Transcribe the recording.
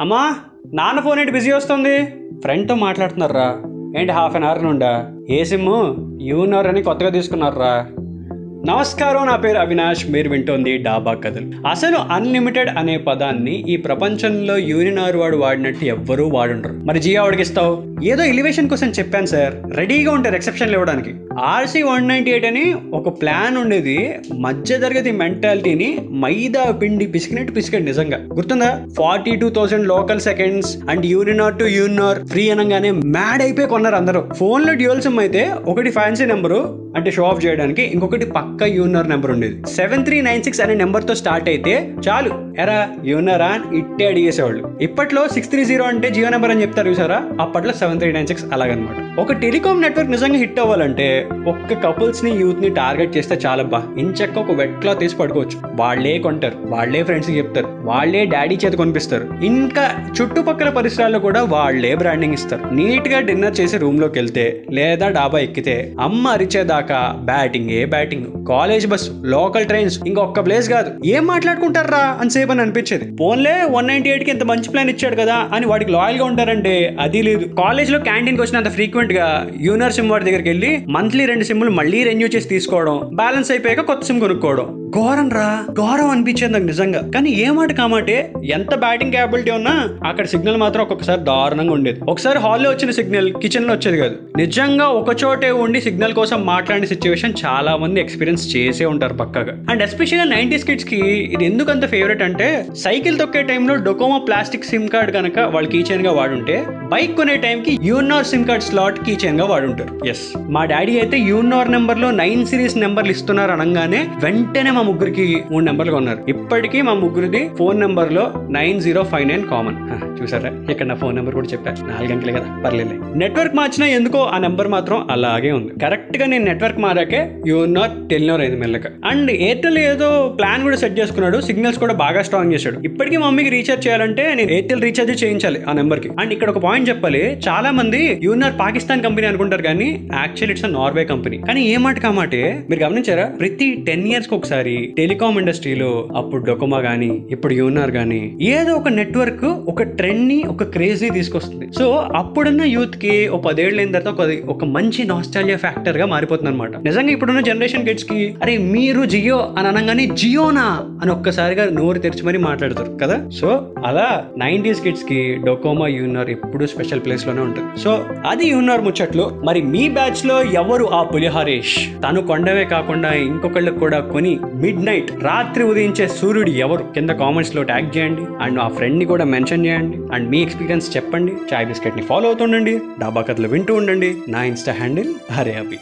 అమ్మా నాన్న ఫోన్ ఏంటి బిజీ వస్తుంది? ఫ్రెండ్తో మాట్లాడుతున్నారా? ఏంటి హాఫ్ అన్ అవర్ నుండా? ఏ సిమ్ యూనర్ అని కొత్తగా తీసుకున్నారా? నమస్కారం నా పేరు అవినాష్. మీరు వింటోంది డాబా కథలు. అసలు అన్లిమిటెడ్ అనే పదాన్ని ఈ ప్రపంచంలో యూనినార్ వాడు వాడినట్టు ఎవ్వరూ వాడుండరు. మరి జియో వాడికి ఇస్తావు? ఏదో ఎలివేషన్ కోసం చెప్పాను సార్ రెడీగా ఉంటారు ఎక్సెప్షన్లు ఇవ్వడానికి ఆర్సీ వన్ నైన్టీ ఎయిట్ అని ఒక ప్లాన్ ఉండేది. మధ్య తరగతి మెంటాలిటీని మైదా పిండి పిసికినట్టు పిసికాడు నిజంగా. గుర్తుందా? Forty two thousand local seconds and Uninor to Uninor free అనగానే మ్యాడ్ అయిపోయి కొన్నారు అందరూ. ఫోన్లో డ్యూయల్ సిమ్ అయితే ఒకటి ఫ్యాన్సీ నెంబరు అంటే షో ఆఫ్ చేయడానికి ఇంకొకటి పక్క యూనర్ నెంబర్ ఉండేది. సెవెన్ త్రీ నైన్ సిక్స్ అనే నెంబర్తో స్టార్ట్ అయితే చాలు. ఎరా యూనరా అని ఇట్టే అడిగేసేవాళ్ళు. ఇప్పట్లో సిక్స్ త్రీ జీరో అంటే జియో నెంబర్ అని చెప్తారు చూసారా? అప్పట్లో సెవెన్ త్రీ నైన్ సిక్స్ అలాగనమాట. ఒక టెలికాం నెట్వర్క్ నిజంగా హిట్ అవ్వాలంటే ఒక్క కపుల్స్ని యూత్ని టార్గెట్ చేస్తే చాలబ్బా. ఇంచక్క ఒక వెట్ క్లాత్ తీసి పడుకోవచ్చు. వాళ్ళే కొంటారు వాళ్ళే ఫ్రెండ్స్కి చెప్తారు వాళ్ళే డాడీ చేత కొనిపిస్తారు. ఇంకా చుట్టుపక్కల పరిసరాల్లో కూడా వాళ్ళే బ్రాండింగ్ ఇస్తారు. నీట్గా డిన్నర్ చేసి రూమ్లోకి వెళ్తే లేదా డాబా ఎక్కితే అమ్మ అరిచేదాకా బ్యాటింగ్ ఏ batting college bus local trains ఇంకొక ప్లేస్ కాదు. ఏం మాట్లాడుకుంటారా? అని సేపు అని అనిపించేది. ఫోన్లే వన్ నైన్టీ ఎయిట్కి ఇంత మంచి ప్లాన్ ఇచ్చాడు కదా అని వాడికి లాయల్గా ఉంటారంటే అది లేదు. కాలేజ్ లో క్యాంటీన్కి వచ్చినంత ఫ్రీక్వెంట్గా యూనర్ సిమ్ వాడి దగ్గరికి వెళ్ళి మంత్లీ రెండు సిమ్లు మళ్ళీ రెన్యూ చేసి తీసుకోవడం బ్యాలెన్స్ అయిపోయాక కొత్త సిమ్ కొనుక్కోవడం. ఘోరం రా. ఘోరం అనిపించేది నాకు నిజంగా. కానీ ఏ మాట కామాటే ఎంత బ్యాటింగ్ క్యాపబిలిటీ ఉన్నా అక్కడ సిగ్నల్ మాత్రం ఒక్కొక్కసారి దారుణంగా ఉండేది. ఒకసారి హాల్లో వచ్చిన సిగ్నల్ కిచెన్లో వచ్చేది కాదు. నిజంగా ఒక చోటే ఉండి సిగ్నల్ కోసం మాట్లాడిన సిచ్యువేషన్ చాలా మంది ఎక్స్పీరియన్స్ చేసే ఉంటారు పక్కగా. అండ్ ఎస్పెషల్గా నైన్టీస్ కిడ్స్కి ఇది ఎందుకు అంత ఫేవరెట్ అంటే సైకిల్ తొక్కే టైంలో డొకోమో ప్లాస్టిక్ సిమ్ కార్డ్ కనుక వాళ్ళు కీచైన్గా వాడుంటే బైక్ కొనే టైంకి యూనార్ సిమ్ కార్డ్ స్లాట్ కీచైన్గా వాడుంటారు. ఎస్ మా డాడీ అయితే యూనార్ నెంబర్లో నైన్ సిరీస్ నెంబర్లు ఇస్తున్నారు అనగానే వెంటనే మా ముగ్గురికి మూడు నెంబర్లు కొన్నారు ఇప్పటికీ మా ముగ్గురిది ఫోన్ నెంబర్లో nine zero five nine common. చూసారా? ఇక్కడ నా ఫోన్ నెంబర్ కూడా చెప్పారు నాలుగు అంకెలే కదా పర్లేదు నెట్వర్క్ మార్చినా ఎందుకో ఆ నెంబర్ మాత్రం అలాగే ఉంది. కరెక్ట్గా నేను నెట్వర్క్ మారాకే యూనార్ టెలినోర్ అయింది మెల్లక అండ్ ఎయిర్టెల్ ఏదో ప్లాన్ కూడా సెట్ చేసుకున్నాడు. సిగ్నల్స్ కూడా బాగా స్ట్రాంగ్ చేశాడు. ఇప్పటికీ మా మమ్మీకి రీఛార్జ్ చేయాలంటే నేను ఎయిర్టెల్ రీఛార్జ్ చేయించాలి ఆ నెంబర్కి అండ్ ఇక్కడ ఒక పాయింట్ చెప్పాలి. చాలా మంది యూనార్ పాకిస్తాన్ కంపెనీ అనుకుంటారు కానీ యాక్చువల్ ఇట్స్ నార్వే కంపెనీ. కానీ ఏ మాట? కామాటే మీరు గమనించారా? ప్రతి టెన్ ఇయర్స్కి ఒకసారి టెలికాం ఇండస్ట్రీలో అప్పుడు డొకోమా గానీ ఇప్పుడు యూనార్ గానీ ఏదో ఒక నెట్వర్క్ ఒక ట్రెండ్ని ఒక క్రేజ్ని తీసుకొస్తుంది. సో అప్పుడున్న యూత్కి ఒక పదేళ్ళు అయిన తర్వాత ఒక మంచి నాస్టాలియా ఫ్యాక్టర్గా మారిపోతుంది అనమాట నిజంగా ఇప్పుడున్న జనరేషన్ కిడ్స్కి అరే మీరు జియో అని అనగానే జియోనా అని ఒక్కసారిగా నోరు తెరిచి మరీ మాట్లాడతారు కదా? సో అలా నైన్టీస్ కిడ్స్కి డొకోమా యూనార్ ఎప్పుడు స్పెషల్ ప్లేస్లోనే ఉంటుంది. సో అది యూనార్ ముచ్చట్లు. మరి మీ బ్యాచ్లో ఎవరు ఆ పులిహరేష్? తను కొండవే కాకుండా ఇంకొకళ్ళకి కూడా కొని మిడ్ నైట్ రాత్రి ఉదయించే సూర్యుడు ఎవరు? కింద కామెంట్స్లో ట్యాగ్ చేయండి. అండ్ ఆ ఫ్రెండ్ని కూడా మెన్షన్ చేయండి. అండ్ మీ ఎక్స్పీరియన్స్ చెప్పండి. చాయ్ బిస్కెట్ని ఫాలో అవుతుండండి. డాబా కథలు వింటూ ఉండండి. నా ఇన్స్టా హ్యాండిల్ హరే అభి.